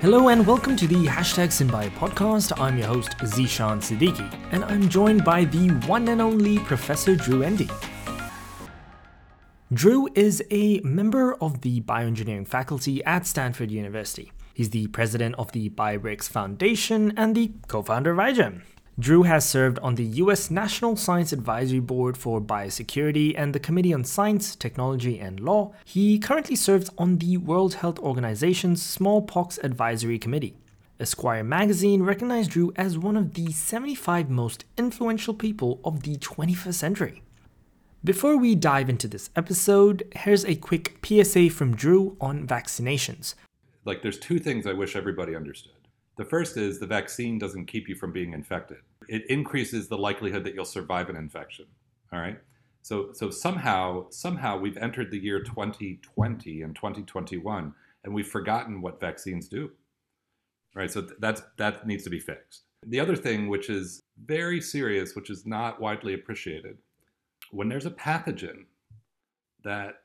Hello and welcome to the Hashtag Synbio podcast. I'm your host, Zishan Siddiqui, and I'm joined by the one and only Professor Drew Endy. Drew is a member of the bioengineering faculty at Stanford University. He's the president of the BioBricks Foundation and the co founder of iGEM. Drew has served on the US National Science Advisory Board for Biosecurity and the Committee on Science, Technology, and Law. He currently serves on the World Health Organization's Smallpox Advisory Committee. Esquire magazine recognized Drew as one of the 75 most influential people of the 21st century. Before we dive into this episode, here's a quick PSA from Drew on vaccinations. Like, there's two things I wish everybody understood. The first is the vaccine doesn't keep you from being infected. It increases the likelihood that you'll survive an infection. All right. So so somehow somehow we've entered the year 2020 and 2021 and we've forgotten what vaccines do. Right? So that's that needs to be fixed. The other thing which is very serious which is not widely appreciated when there's a pathogen that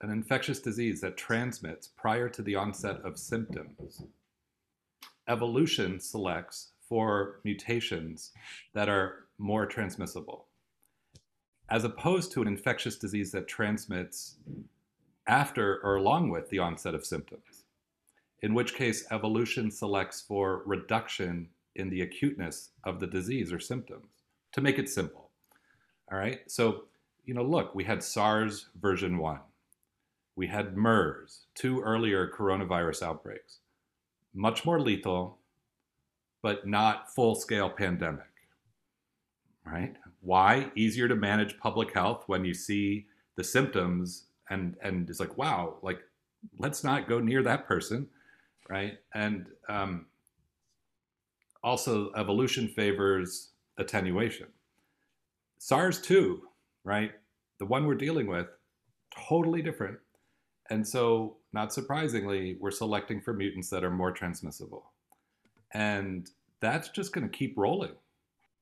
an infectious disease that transmits prior to the onset of symptoms evolution selects for mutations that are more transmissible, as opposed to an infectious disease that transmits after or along with the onset of symptoms, in which case evolution selects for reduction in the acuteness of the disease or symptoms, to make it simple. All right, so, you know, look, we had SARS version 1. We had MERS, two earlier coronavirus outbreaks much more lethal, but not full scale pandemic. Right? Why? Easier to manage public health when you see the symptoms and and it's like, wow, like let's not go near that person, right? And um, also, evolution favors attenuation. SARS 2, right? The one we're dealing with, totally different. And so not surprisingly, we're selecting for mutants that are more transmissible. And that's just going to keep rolling.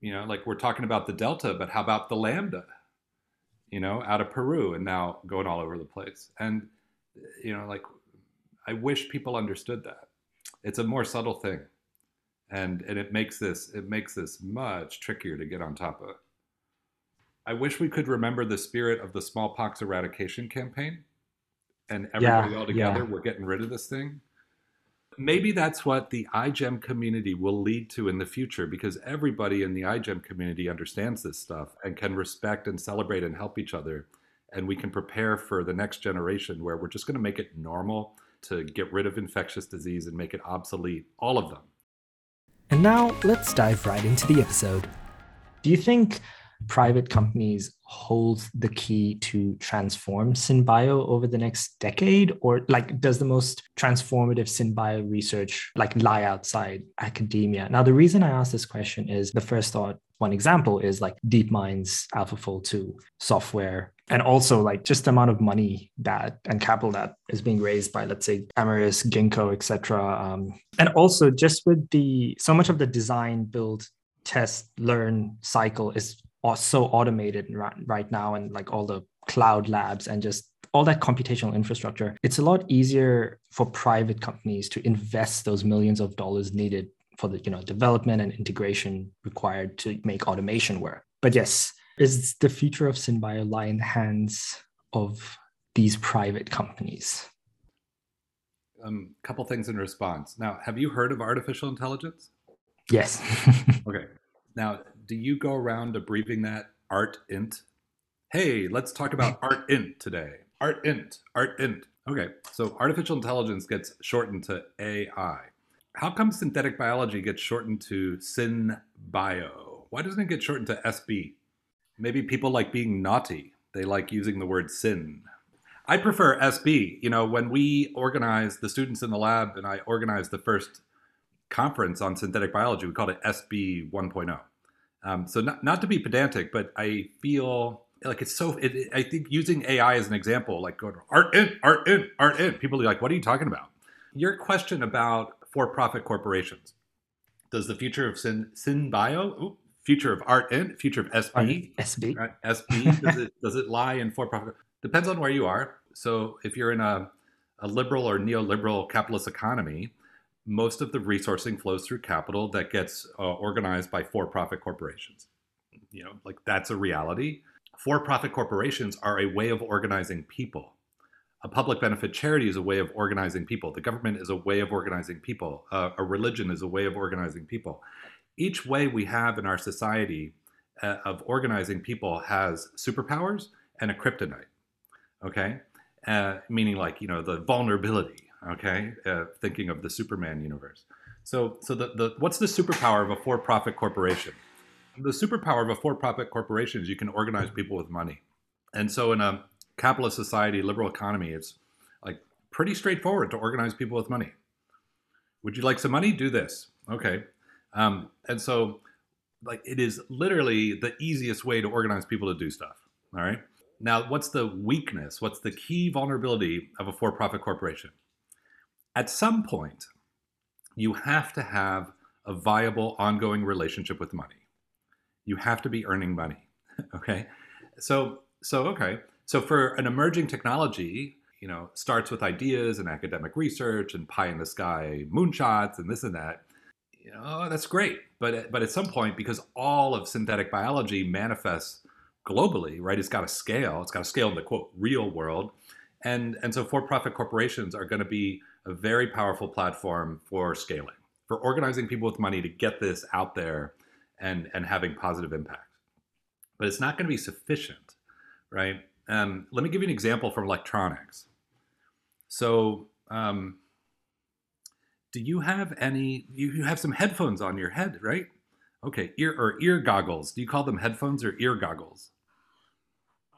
You know, like we're talking about the Delta, but how about the Lambda? You know, out of Peru and now going all over the place. And, you know, like I wish people understood that. It's a more subtle thing. And, and it makes this it makes this much trickier to get on top of. I wish we could remember the spirit of the smallpox eradication campaign and everybody yeah, all together, yeah. we're getting rid of this thing. Maybe that's what the iGEM community will lead to in the future because everybody in the iGEM community understands this stuff and can respect and celebrate and help each other. And we can prepare for the next generation where we're just going to make it normal to get rid of infectious disease and make it obsolete, all of them. And now let's dive right into the episode. Do you think private companies hold the key to transform synbio over the next decade or like does the most transformative synbio research like lie outside academia now the reason i ask this question is the first thought one example is like deepmind's alphafold 2 software and also like just the amount of money that and capital that is being raised by let's say Amaris, Ginkgo, etc. Um, and also just with the so much of the design, build, test, learn cycle is are so automated right, now and like all the cloud labs and just all that computational infrastructure it's a lot easier for private companies to invest those millions of dollars needed for the you know development and integration required to make automation work. But yes is the future of synbio lie in the hands of these private companies? A um, couple things in response. Now have you heard of artificial intelligence? Yes. Okay. Now do you go around abbreviating that art int? Hey, let's talk about art int today. Art int, art int. Okay, so artificial intelligence gets shortened to AI. How come synthetic biology gets shortened to syn bio? Why doesn't it get shortened to SB? Maybe people like being naughty. They like using the word sin. I prefer SB. You know, when we organized the students in the lab and I organized the first conference on synthetic biology, we called it SB 1.0. Um, so not not to be pedantic, but I feel like it's so. It, I think using AI as an example, like going art in, art in, art in. People are like, "What are you talking about?" Your question about for-profit corporations. Does the future of Sin Synbio, ooh, future of art in, future of SB, SB, right, SB, does it does it lie in for-profit? Depends on where you are. So if you're in a a liberal or neoliberal capitalist economy, most of the resourcing flows through capital that gets uh, organized by for-profit corporations. You know, like that's a reality. For-profit corporations are a way of organizing people. A public benefit charity is a way of organizing people. The government is a way of organizing people. Uh, a religion is a way of organizing people. Each way we have in our society uh, of organizing people has superpowers and a kryptonite. Okay, uh, meaning like you know the vulnerability okay uh, thinking of the superman universe. So so the, the what's the superpower of a for-profit corporation? The superpower of a for-profit corporation is you can organize people with money. And so in a capitalist society liberal economy it's like pretty straightforward to organize people with money. Would you like some money? Do this. Okay. Um, and so like it is literally the easiest way to organize people to do stuff. All right. Now what's the weakness? What's the key vulnerability of a for-profit corporation at some point, you have to have a viable, ongoing relationship with money. You have to be earning money. okay, so so okay, so for an emerging technology, you know, starts with ideas and academic research and pie in the sky moonshots and this and that. You know, oh, that's great, but but at some point, because all of synthetic biology manifests globally, right? It's got to scale. It's got to scale in the quote real world, and and so for-profit corporations are going to be a very powerful platform for scaling, for organizing people with money to get this out there and, and having positive impact. But it's not going to be sufficient, right? Um, let me give you an example from electronics. So, um, do you have any? You, you have some headphones on your head, right? Okay, ear or ear goggles. Do you call them headphones or ear goggles?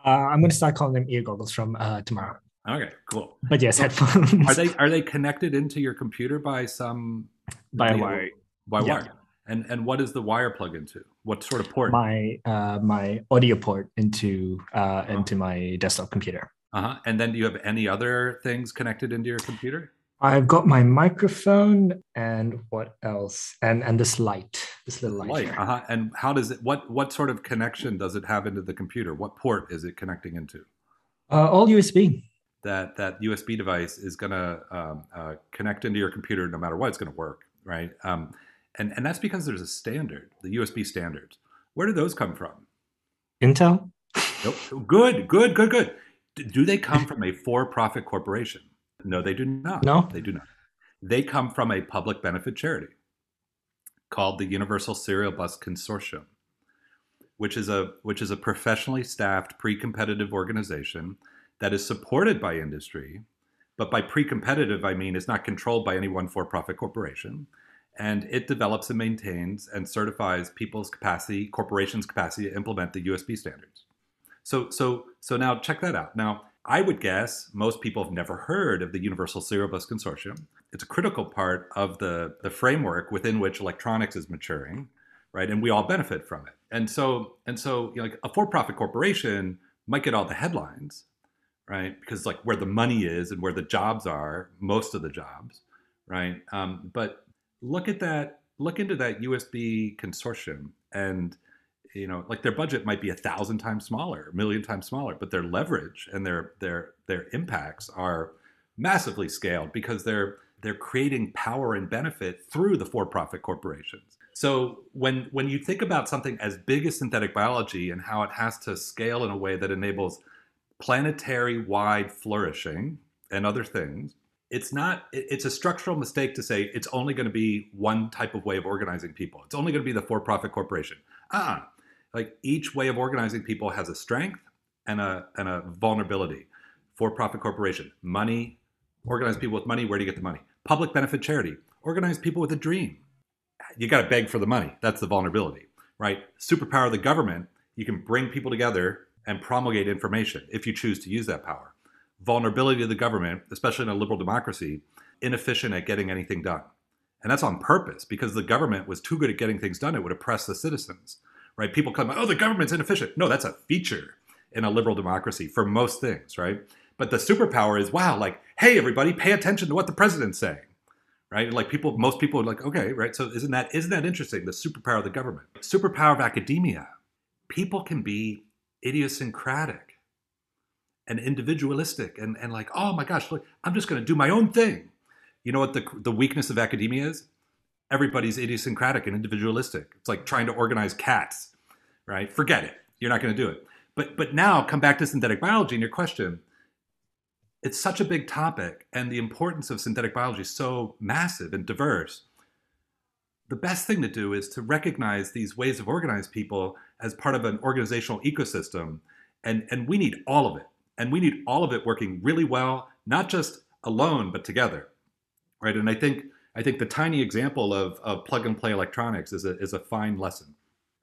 Uh, I'm going to start calling them ear goggles from uh, tomorrow. Okay, cool. But yes, headphones. Are they are they connected into your computer by some by wire? By yeah. wire. And and what is the wire plug into? What sort of port? My uh, my audio port into uh, uh-huh. into my desktop computer. Uh huh. And then do you have any other things connected into your computer? I've got my microphone and what else? And and this light, this little light. light. Uh huh. And how does it? What what sort of connection does it have into the computer? What port is it connecting into? Uh, all USB that that USB device is going to um, uh, connect into your computer no matter what. It's going to work, right? Um, and and that's because there's a standard, the USB standards. Where do those come from? Intel. Nope. Good, good, good, good. Do they come from a for-profit corporation? No, they do not. No, they do not. They come from a public benefit charity called the Universal Serial Bus Consortium, which is a which is a professionally staffed pre-competitive organization that is supported by industry, but by pre competitive, I mean it's not controlled by any one for profit corporation. And it develops and maintains and certifies people's capacity, corporations' capacity to implement the USB standards. So, so, so now check that out. Now, I would guess most people have never heard of the Universal Serial Bus Consortium. It's a critical part of the, the framework within which electronics is maturing, right? And we all benefit from it. And so, and so, you know, like a for-profit corporation might get all the headlines, right? Because like where the money is and where the jobs are, most of the jobs, right? Um, but look at that. Look into that USB consortium, and you know, like their budget might be a thousand times smaller, a million times smaller, but their leverage and their their their impacts are massively scaled because they're they're creating power and benefit through the for-profit corporations. So when when you think about something as big as synthetic biology and how it has to scale in a way that enables planetary wide flourishing and other things it's not it's a structural mistake to say it's only going to be one type of way of organizing people. It's only going to be the for-profit corporation. Ah like each way of organizing people has a strength and a and a vulnerability. For-profit corporation money organize people with money where do you get the money? Public benefit charity organize people with a dream. You got to beg for the money that's the vulnerability right? Superpower of the government you can bring people together and promulgate information if you choose to use that power. Vulnerability of the government, especially in a liberal democracy, inefficient at getting anything done. And that's on purpose because the government was too good at getting things done. It would oppress the citizens, right? People come, oh, the government's inefficient. No, that's a feature in a liberal democracy for most things, right? But the superpower is, wow, like, hey, everybody, pay attention to what the president's saying, right? Like people, most people are like, okay, right? So isn't that isn't that interesting? The superpower of the government, superpower of academia. People can be idiosyncratic and individualistic and, and like, oh my gosh, look, I'm just going to do my own thing. You know what the the weakness of academia is? Everybody's idiosyncratic and individualistic. It's like trying to organize cats, right? Forget it. You're not going to do it. But but now come back to synthetic biology and your question. It's such a big topic, and the importance of synthetic biology is so massive and diverse. The best thing to do is to recognize these ways of organize people as part of an organizational ecosystem, and and we need all of it, and we need all of it working really well, not just alone but together, right? And I think I think the tiny example of, of plug and play electronics is a, is a fine lesson.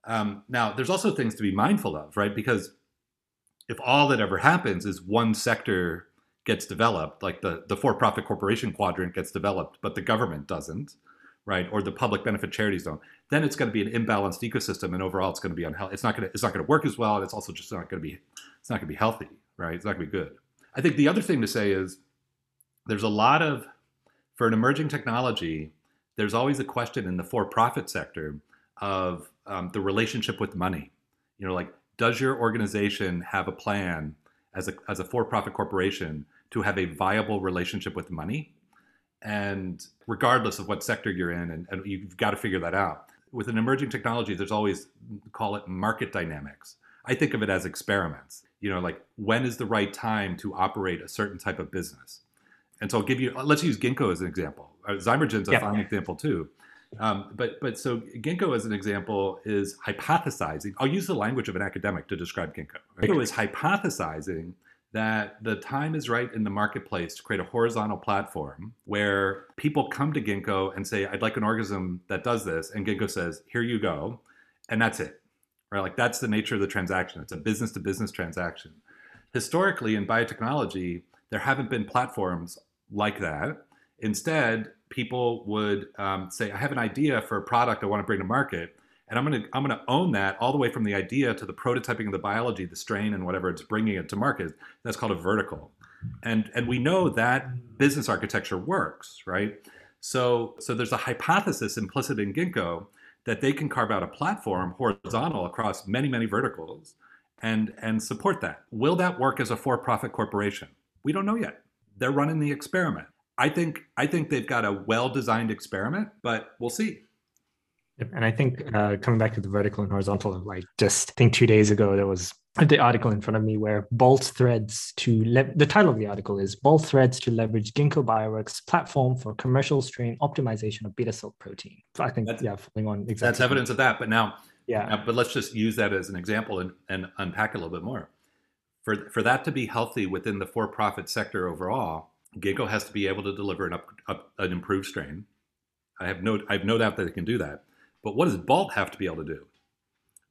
Um, now, there's also things to be mindful of, right? Because if all that ever happens is one sector gets developed, like the, the for profit corporation quadrant gets developed, but the government doesn't, right? Or the public benefit charities don't, then it's going to be an imbalanced ecosystem, and overall, it's going to be unhealthy. It's not going to it's not going to work as well, and it's also just not going to be it's not going to be healthy, right? It's not going to be good. I think the other thing to say is there's a lot of for an emerging technology, there's always a question in the for-profit sector of um, the relationship with money. You know, like does your organization have a plan as a as a for-profit corporation to have a viable relationship with money? And regardless of what sector you're in, and, and you've got to figure that out. With an emerging technology, there's always call it market dynamics. I think of it as experiments. You know, like when is the right time to operate a certain type of business? And so I'll give you. Let's use ginkgo as an example. Uh, Zymergen's a yeah. fine example too. Um, but but so ginkgo as an example is hypothesizing. I'll use the language of an academic to describe ginkgo. Ginkgo is hypothesizing that the time is right in the marketplace to create a horizontal platform where people come to Ginkgo and say, I'd like an organism that does this. And Ginkgo says, Here you go. And that's it. Right? Like that's the nature of the transaction. It's a business to business transaction. Historically, in biotechnology, there haven't been platforms like that. Instead, people would um, say, I have an idea for a product I want to bring to market and I'm going to I'm going to own that all the way from the idea to the prototyping of the biology, the strain, and whatever it's bringing it to market. That's called a vertical, and and we know that business architecture works, right? So so there's a hypothesis implicit in Ginkgo that they can carve out a platform horizontal across many many verticals, and and support that. Will that work as a for-profit corporation? We don't know yet. They're running the experiment. I think I think they've got a well-designed experiment, but we'll see. And I think uh, coming back to the vertical and horizontal, like just I think two days ago, there was the article in front of me where bolt threads to le- the title of the article is bolt threads to leverage ginkgo bioworks platform for commercial strain optimization of beta silk protein. So i think that's, yeah following on exactly that's evidence of that but now yeah. now, but let's just use that as an example and, and unpack a little bit more. For for that to be healthy within the for-profit sector overall ginkgo has to be able to deliver an up, up an improved strain. I have no i have no doubt that it can do that but what does Balt have to be able to do?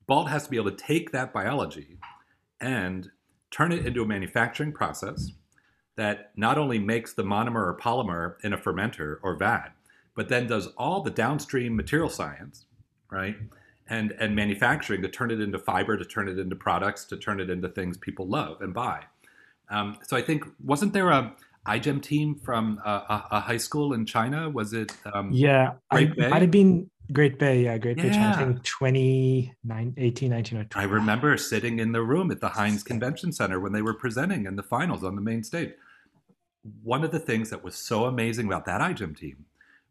Balt has to be able to take that biology and turn it into a manufacturing process that not only makes the monomer or polymer in a fermenter or vat, but then does all the downstream material science, right? And, and manufacturing to turn it into fiber, to turn it into products, to turn it into things people love and buy. Um, so I think, wasn't there a, iGEM team from a, a, a, high school in China? Was it? Um, yeah, I, might have been Great Bay. Yeah, Great Bay, China. I think 2018, 19, 19 or 20. I remember sitting in the room at the Heinz Convention Center when they were presenting in the finals on the main stage. One of the things that was so amazing about that iGEM team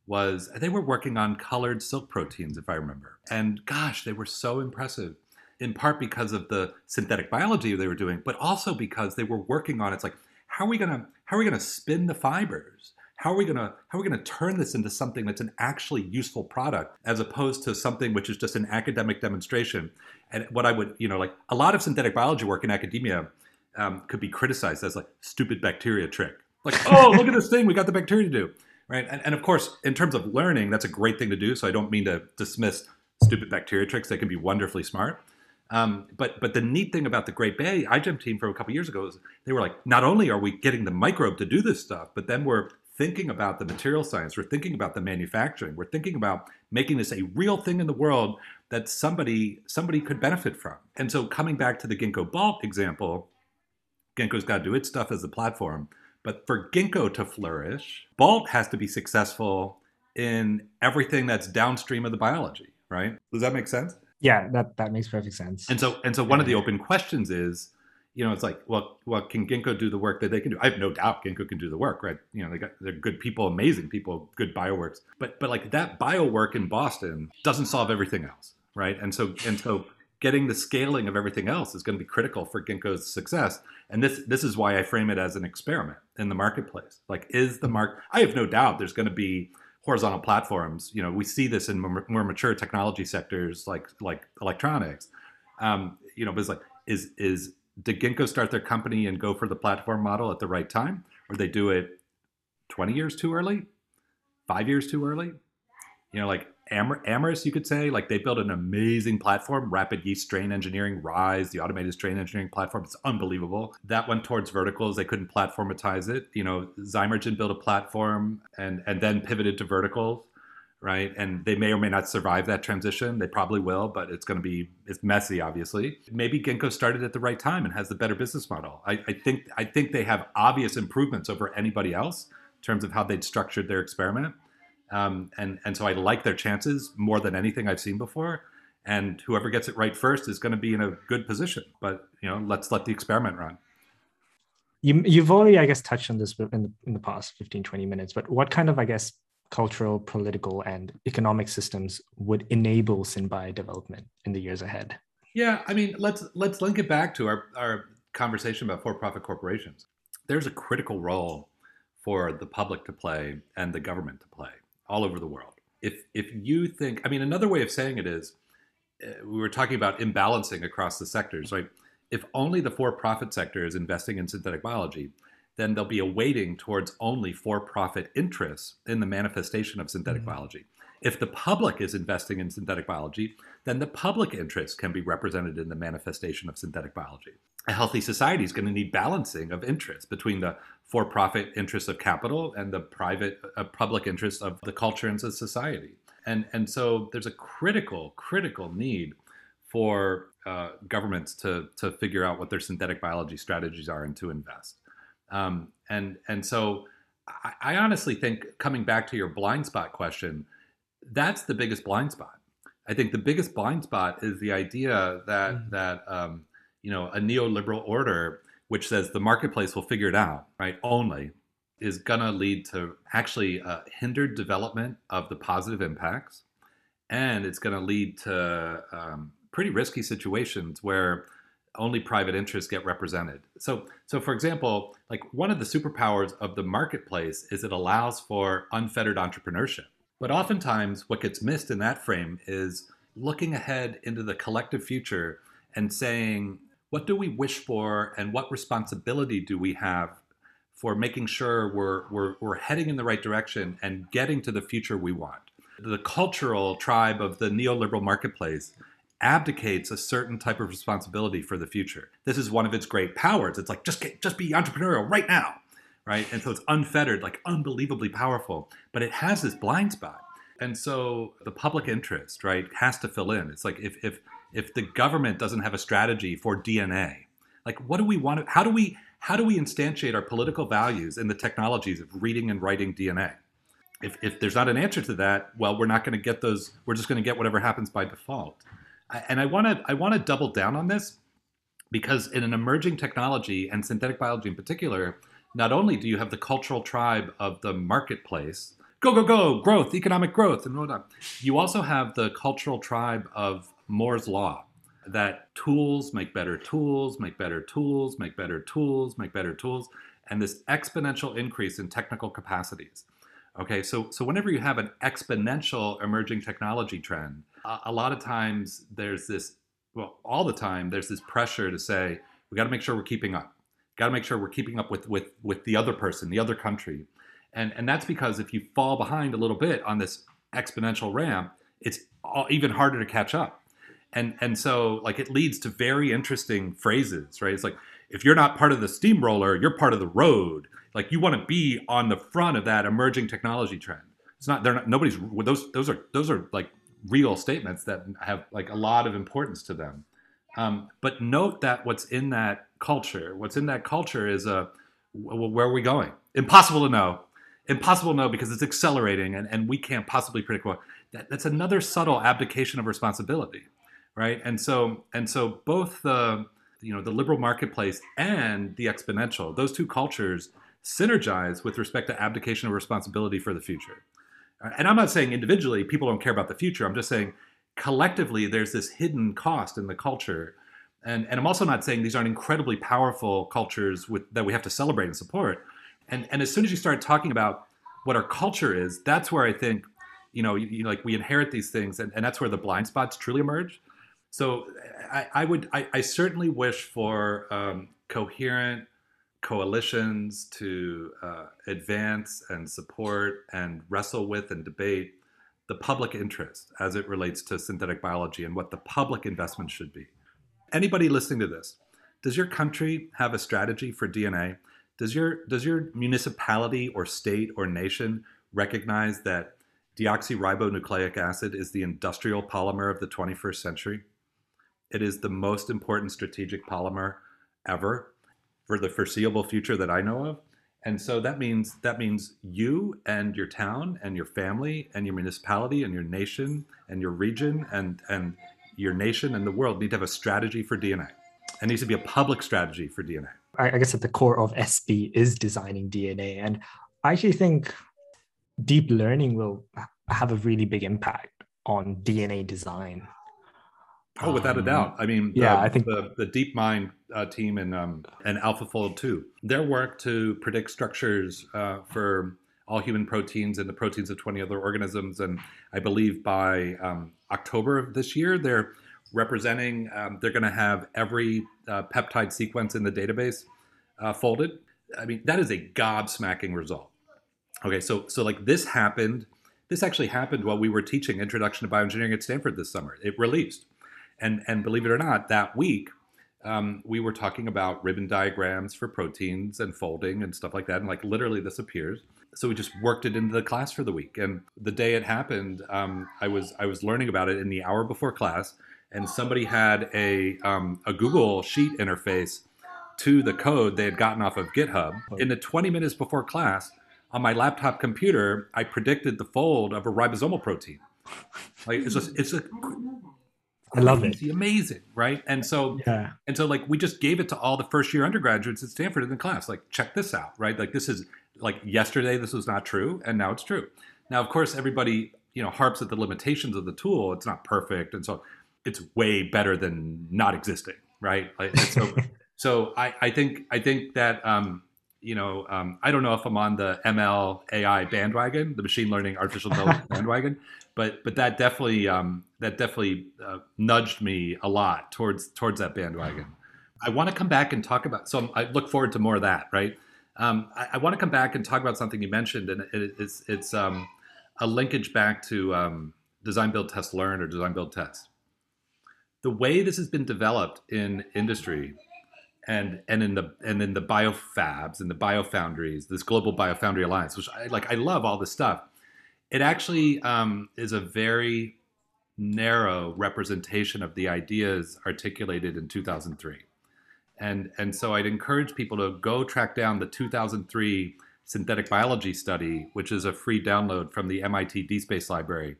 was they were working on colored silk proteins, if I remember. And gosh, they were so impressive in part because of the synthetic biology they were doing, but also because they were working on it's like how are we gonna how are we gonna spin the fibers? How are we gonna how are we gonna turn this into something that's an actually useful product as opposed to something which is just an academic demonstration? And what I would you know like a lot of synthetic biology work in academia um, could be criticized as like stupid bacteria trick. Like oh look at this thing we got the bacteria to do right and, and of course in terms of learning that's a great thing to do so I don't mean to dismiss stupid bacteria tricks they can be wonderfully smart um, but but the neat thing about the Great Bay iGEM team from a couple years ago is they were like, not only are we getting the microbe to do this stuff, but then we're thinking about the material science, we're thinking about the manufacturing, we're thinking about making this a real thing in the world that somebody somebody could benefit from. And so coming back to the Ginkgo Balt example, Ginkgo's got to do its stuff as a platform, but for Ginkgo to flourish, Balt has to be successful in everything that's downstream of the biology, right? Does that make sense? yeah that that makes perfect sense and so and so one of the open questions is you know, it's like, well, well, can Ginkgo do the work that they can do? I have no doubt Ginkgo can do the work, right? You know, they got they're good people, amazing people, good bioworks. But but like that biowork in Boston doesn't solve everything else, right? And so and so getting the scaling of everything else is going to be critical for Ginkgo's success. And this this is why I frame it as an experiment in the marketplace. Like, is the mark? I have no doubt there's going to be horizontal platforms. You know, we see this in more, mature technology sectors like like electronics. Um, you know, but it's like, is is did Ginkgo start their company and go for the platform model at the right time, or they do it 20 years too early, five years too early? You know, like Amar- Amyris, you could say, like they built an amazing platform, rapid yeast strain engineering, Rise, the automated strain engineering platform. It's unbelievable. That went towards verticals. They couldn't platformatize it. You know, Zymergen built a platform and and then pivoted to verticals right? And they may or may not survive that transition. They probably will, but it's going to be it's messy, obviously. Maybe Ginkgo started at the right time and has the better business model. I, I think I think they have obvious improvements over anybody else in terms of how they'd structured their experiment, um, and and so I like their chances more than anything I've seen before. And whoever gets it right first is going to be in a good position. But you know, let's let the experiment run. You, you've already, I guess, touched on this in the, in the past 15, 20 minutes, but what kind of, I guess, cultural, political, and economic systems would enable SynBio development in the years ahead? Yeah, I mean, let's let's link it back to our, our conversation about for-profit corporations. There's a critical role for the public to play and the government to play all over the world. If if you think, I mean, another way of saying it is, uh, we were talking about imbalancing across the sectors, right? If only the for-profit sector is investing in synthetic biology, then there'll be a weighting towards only for profit interests in the manifestation of synthetic mm-hmm. biology. If the public is investing in synthetic biology, then the public interest can be represented in the manifestation of synthetic biology. A healthy society is going to need balancing of interests between the for profit interests of capital and the private uh, public interests of the culture and the society. And, and so there's a critical, critical need for uh, governments to, to figure out what their synthetic biology strategies are and to invest. Um, and and so I, I, honestly think coming back to your blind spot question, that's the biggest blind spot. I think the biggest blind spot is the idea that mm. that um, you know a neoliberal order which says the marketplace will figure it out, right? Only is going to lead to actually uh, hindered development of the positive impacts, and it's going to lead to um, pretty risky situations where only private interests get represented. So, so for example, like one of the superpowers of the marketplace is it allows for unfettered entrepreneurship. But oftentimes, what gets missed in that frame is looking ahead into the collective future and saying, what do we wish for, and what responsibility do we have for making sure we're, we're, we're heading in the right direction and getting to the future we want? The cultural tribe of the neoliberal marketplace abdicates a certain type of responsibility for the future. This is one of its great powers. It's like just get, just be entrepreneurial right now, right? And so it's unfettered, like unbelievably powerful, but it has this blind spot. And so the public interest, right, has to fill in. It's like if if if the government doesn't have a strategy for DNA, like what do we want to how do we how do we instantiate our political values in the technologies of reading and writing DNA? If, if there's not an answer to that, well, we're not going to get those. We're just going to get whatever happens by default and I want to I want to double down on this because in an emerging technology and synthetic biology in particular, not only do you have the cultural tribe of the marketplace, go go go, growth, economic growth, and whatnot, you also have the cultural tribe of Moore's law that tools make better tools, make better tools, make better tools, make better tools, and this exponential increase in technical capacities. Okay, so so whenever you have an exponential emerging technology trend, a lot of times there's this, well, all the time there's this pressure to say we got to make sure we're keeping up. Got to make sure we're keeping up with with with the other person, the other country, and and that's because if you fall behind a little bit on this exponential ramp, it's all, even harder to catch up. And and so like it leads to very interesting phrases, right? It's like if you're not part of the steamroller, you're part of the road. Like you want to be on the front of that emerging technology trend. It's not they're not nobody's those those are those are like real statements that have like a lot of importance to them. Um, but note that what's in that culture, what's in that culture is a where are we going? Impossible to know. Impossible to know because it's accelerating and, and we can't possibly predict what. That, that's another subtle abdication of responsibility, right? And so and so both the you know the liberal marketplace and the exponential those two cultures synergize with respect to abdication of responsibility for the future. And i'm not saying individually people don't care about the future. I'm just saying collectively there's this hidden cost in the culture. And, and i'm also not saying these aren't incredibly powerful cultures with, that we have to celebrate and support. And, and as soon as you start talking about what our culture is that's where i think you know, you, you, like we inherit these things, and, and that's where the blind spots truly emerge. So I, I would, I, I, certainly wish for um, coherent coalitions to uh, advance and support and wrestle with and debate the public interest as it relates to synthetic biology and what the public investment should be. Anybody listening to this, does your country have a strategy for DNA? Does your does your municipality or state or nation recognize that Deoxyribonucleic acid is the industrial polymer of the 21st century. It is the most important strategic polymer ever for the foreseeable future that I know of. And so that means that means you and your town and your family and your municipality and your nation and your region and and your nation and the world need to have a strategy for DNA. It needs to be a public strategy for DNA. I guess at the core of SB is designing DNA. And I actually think deep learning will have a really big impact on DNA design. Oh, without um, a doubt. I mean, yeah, the, I think the, the DeepMind uh, team and um, and AlphaFold too, their work to predict structures uh, for all human proteins and the proteins of 20 other organisms, and I believe by um, October of this year, they're representing. Um, they're going to have every uh, peptide sequence in the database uh, folded. I mean, that is a gobsmacking result. Okay, so so like this happened. This actually happened while we were teaching Introduction to Bioengineering at Stanford this summer. It released, and and believe it or not, that week um, we were talking about ribbon diagrams for proteins and folding and stuff like that. And like literally, this appears. So we just worked it into the class for the week. And the day it happened, um, I was I was learning about it in the hour before class, and somebody had a um, a Google Sheet interface to the code they had gotten off of GitHub. In the 20 minutes before class, on my laptop computer, I predicted the fold of a ribosomal protein. Like it's just it's a I love it. Amazing, right? And so yeah. and so like we just gave it to all the first year undergraduates at Stanford in the class. Like, check this out, right? Like this is like yesterday this was not true, and now it's true. Now, of course, everybody, you know, harps at the limitations of the tool. It's not perfect, and so it's way better than not existing, right? Like, so so I, I think I think that um you know, um, I don't know if I'm on the ML AI bandwagon, the machine learning artificial intelligence bandwagon, but but that definitely um, that definitely uh, nudged me a lot towards towards that bandwagon. I want to come back and talk about. So I look forward to more of that. Right. Um, I, I, want to come back and talk about something you mentioned, and it, it's it's um, a linkage back to um, design, build, test, learn, or design, build, test. The way this has been developed in industry and and in the and in the biofabs and the biofoundries, this global biofoundry alliance, which I like, I love all this stuff. It actually um, is a very narrow representation of the ideas articulated in 2003, and and so I'd encourage people to go track down the 2003 synthetic biology study, which is a free download from the MIT DSpace library,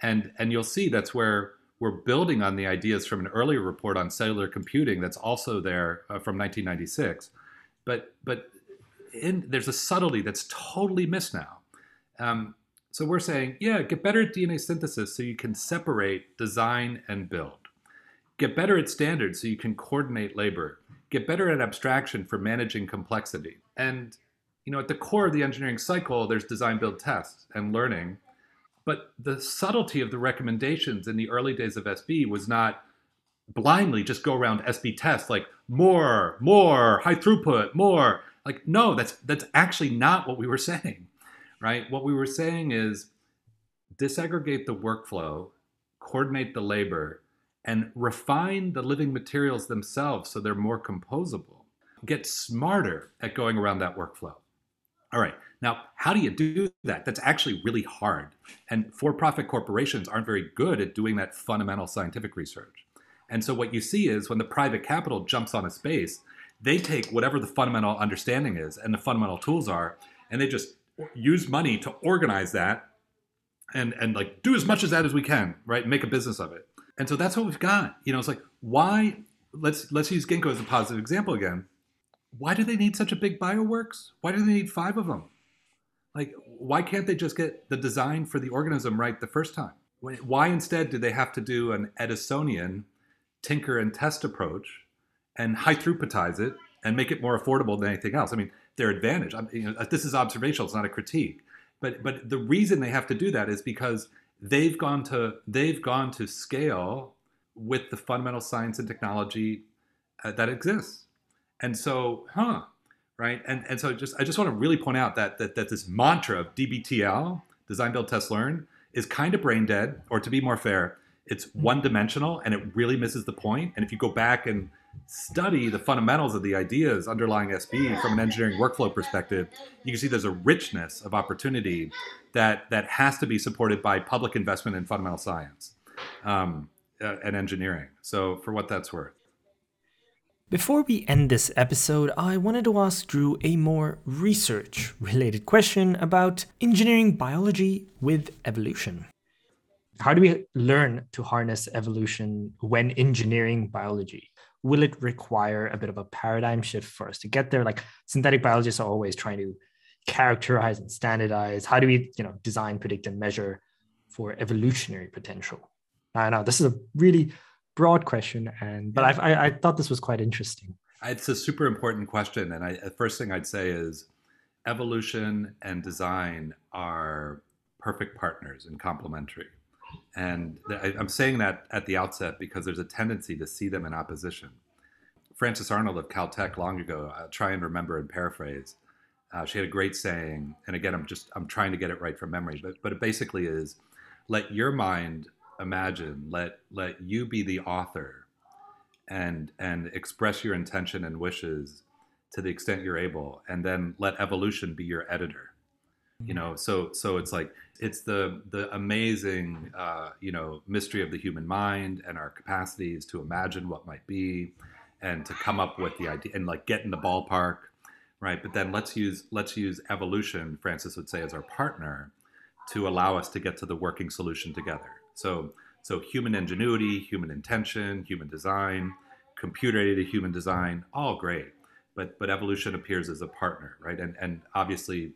and and you'll see that's where we're building on the ideas from an earlier report on cellular computing that's also there uh, from 1996. But but in, there's a subtlety that's totally missed now. Um, so we're saying, yeah, get better at DNA synthesis so you can separate design and build. Get better at standards so you can coordinate labor. Get better at abstraction for managing complexity. And you know, at the core of the engineering cycle, there's design, build, test, and learning. But the subtlety of the recommendations in the early days of SB was not blindly just go around SB test like more, more, high throughput, more. Like no, that's that's actually not what we were saying, right? What we were saying is disaggregate the workflow, coordinate the labor, and refine the living materials themselves so they're more composable. Get smarter at going around that workflow. All right. Now, how do you do that? That's actually really hard. And for profit corporations aren't very good at doing that fundamental scientific research. And so, what you see is when the private capital jumps on a space, they take whatever the fundamental understanding is and the fundamental tools are, and they just use money to organize that and, and like do as much of that as we can, right? Make a business of it. And so that's what we've got. You know, it's like, why let's let's use ginkgo as a positive example again. Why do they need such a big bioworks? Why do they need five of them? Like, why can't they just get the design for the organism right the first time? Why instead do they have to do an Edisonian tinker and test approach and high throughputize it and make it more affordable than anything else? I mean, their advantage. I you know, this is observational; it's not a critique. But but the reason they have to do that is because they've gone to they've gone to scale with the fundamental science and technology uh, that exists. And so, huh, right? And and so just I just want to really point out that that that this mantra of DBTL, design, build, test, learn, is kind of brain dead, or to be more fair, it's mm-hmm. one dimensional and it really misses the point. And if you go back and study the fundamentals of the ideas underlying SB from an engineering workflow perspective, you can see there's a richness of opportunity that that has to be supported by public investment in fundamental science um, uh, and engineering. So, for what that's worth. Before we end this episode, I wanted to ask Drew a more research related question about engineering biology with evolution. How do we learn to harness evolution when engineering biology? Will it require a bit of a paradigm shift for us to get there? Like synthetic biologists are always trying to characterize and standardize? How do we, you know, design, predict, and measure for evolutionary potential? I know this is a really broad question, and but I, I, I thought this was quite interesting. Uh, it's a super important question, and I, the first thing I'd say is evolution and design are perfect partners and complementary. And I'm saying that at the outset because there's a tendency to see them in opposition. Frances Arnold of Caltech long ago, I'll try and remember and paraphrase, uh, she had a great saying, and again, I'm just I'm trying to get it right from memory, but but it basically is, let your mind imagine, let let you be the author, and and express your intention and wishes to the extent you're able, and then let evolution be your editor. You know, so so it's like it's the the amazing uh, you know mystery of the human mind and our capacities to imagine what might be, and to come up with the idea and like get in the ballpark right? But then let's use let's use evolution, francis would say, as our partner to allow us to get to the working solution together. So so human ingenuity, human intention, human design, computer aided human design, all great. But but evolution appears as a partner, right? And and obviously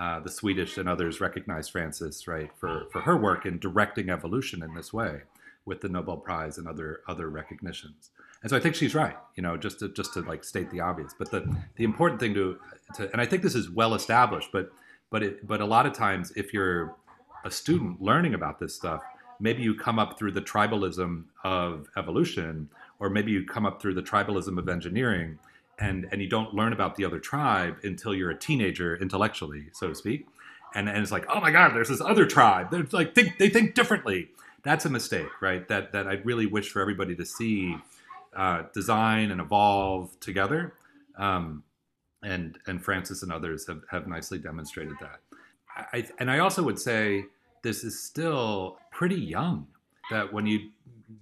uh, the Swedish and others recognize Frances, right, for, for her work in directing evolution in this way with the Nobel Prize and other other recognitions. And so I think she's right, you know, just to just to like state the obvious. But the the important thing to, to and I think this is well established, but but it but a lot of times if you're a student learning about this stuff, maybe you come up through the tribalism of evolution, or maybe you come up through the tribalism of engineering, and and you don't learn about the other tribe until you're a teenager intellectually, so to speak. And, and it's like, oh my God, there's this other tribe. They're like think they think differently. That's a mistake, right? That that I really wish for everybody to see uh, design and evolve together. Um, and and Frances and others have, have nicely demonstrated that. I, and I also would say this is still pretty young. That when you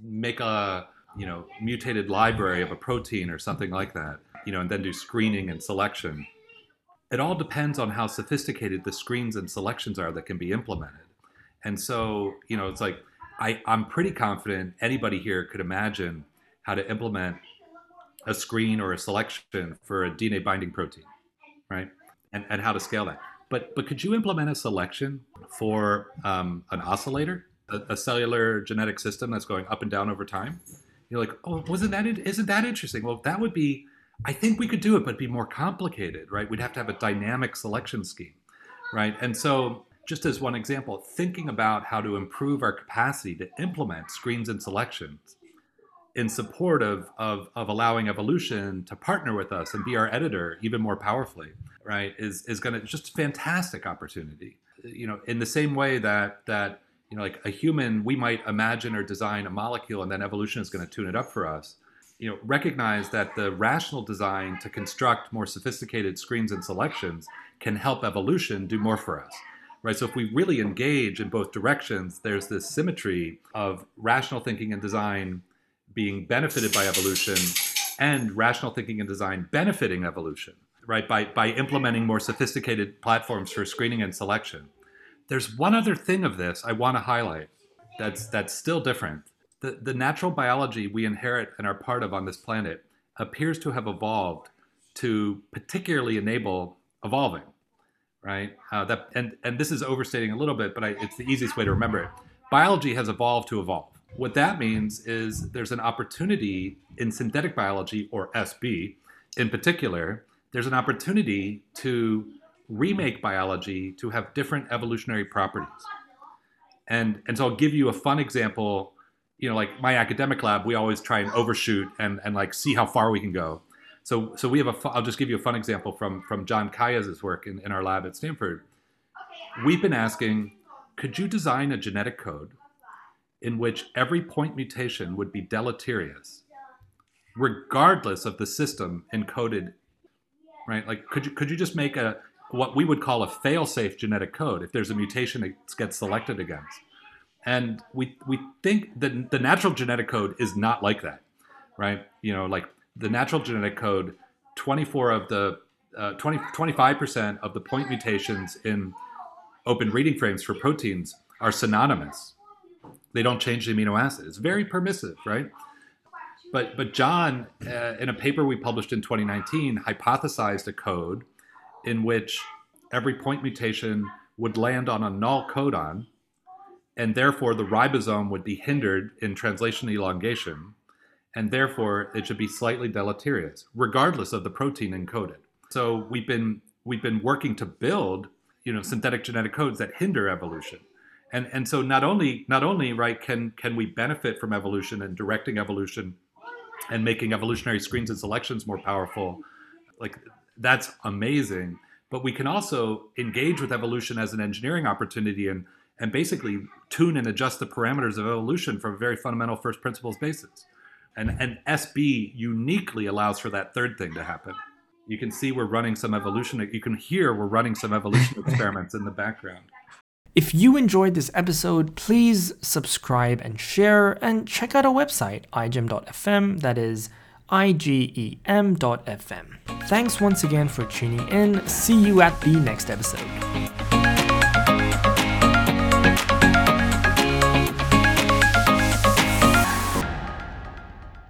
make a you know mutated library of a protein or something like that, you know, and then do screening and selection, it all depends on how sophisticated the screens and selections are that can be implemented. And so you know, it's like I, I'm pretty confident anybody here could imagine how to implement a screen or a selection for a DNA binding protein, right? And, and how to scale that. But but could you implement a selection for um, an oscillator, a, a, cellular genetic system that's going up and down over time? You're like, oh, wasn't that isn't that interesting? Well, that would be. I think we could do it, but it'd be more complicated, right? We'd have to have a dynamic selection scheme, right? And so, just as one example, thinking about how to improve our capacity to implement screens and selections in support of, of, of allowing evolution to partner with us and be our editor even more powerfully, right, is, is going to just fantastic opportunity. You know, in the same way that, that, you know, like a human, we might imagine or design a molecule and then evolution is going to tune it up for us. You know, recognize that the rational design to construct more sophisticated screens and selections can help evolution do more for us right? So if we really engage in both directions, there's this symmetry of rational thinking and design being benefited by evolution and rational thinking and design benefiting evolution, right? By, by implementing more sophisticated platforms for screening and selection. There's one other thing of this I want to highlight that's, that's still different. The, the natural biology we inherit and are part of on this planet appears to have evolved to particularly enable evolving, right? Uh, that and and this is overstating a little bit, but I, it's the easiest way to remember it. Biology has evolved to evolve. What that means is there's an opportunity in synthetic biology or SB, in particular, there's an opportunity to remake biology to have different evolutionary properties. And and so I'll give you a fun example you know, like my academic lab, we always try and overshoot and, and like see how far we can go. So, so we have a. I'll just give you a fun example from from John Kayyes' work in, in our lab at Stanford. We've been asking, could you design a genetic code in which every point mutation would be deleterious, regardless of the system encoded, right? Like, could you could you just make a what we would call a fail-safe genetic code if there's a mutation it gets selected against? And we we think that the natural genetic code is not like that, right? You know, like the natural genetic code, 24 of the uh, 20, 25% of the point mutations in open reading frames for proteins are synonymous. They don't change the amino acid. It's very permissive, right? But but John, uh, in a paper we published in 2019, hypothesized a code in which every point mutation would land on a null codon and therefore the ribosome would be hindered in translation elongation, and therefore it should be slightly deleterious, regardless of the protein encoded. So we've been we've been working to build you know synthetic genetic codes that hinder evolution. And, and so not only not only right can can we benefit from evolution and directing evolution and making evolutionary screens and selections more powerful like that's amazing but we can also engage with evolution as an engineering opportunity and and basically tune and adjust the parameters of evolution from a very fundamental first principles basis. And, and SB uniquely allows for that third thing to happen. You can see we're running some evolution, you can hear we're running some evolution experiments in the background. If you enjoyed this episode, please subscribe and share, and check out our website, igem.fm, that is igem.fm. Thanks once again for tuning in. See you at the next episode.